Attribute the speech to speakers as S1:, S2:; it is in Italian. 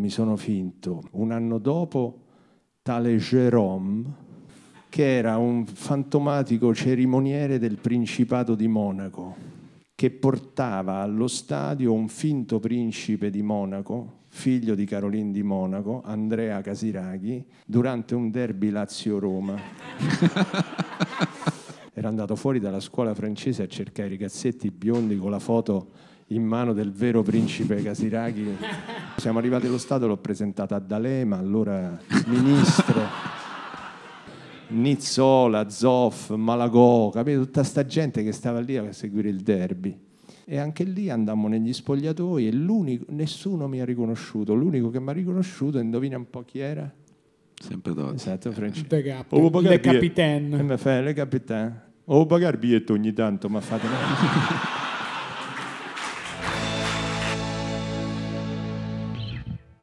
S1: mi sono finto un anno dopo tale Jérôme che era un fantomatico cerimoniere del Principato di Monaco, che portava allo stadio un finto principe di Monaco, figlio di Caroline di Monaco, Andrea Casiraghi, durante un derby Lazio-Roma. era andato fuori dalla scuola francese a cercare i ragazzetti biondi con la foto in mano del vero principe Casiraghi. Siamo arrivati allo Stato, l'ho presentata a D'Alema, allora ministro. Nizzola, Zoff, Malagò, capito? Tutta sta gente che stava lì a seguire il derby. E anche lì andammo negli spogliatoi e nessuno mi ha riconosciuto. L'unico che mi ha riconosciuto, indovina un po' chi era?
S2: Sempre Dotti.
S1: Esatto, Francesco.
S3: Le capitaine.
S1: E mi fa, le capitaine. Ho pagato il biglietto ogni tanto, ma fate...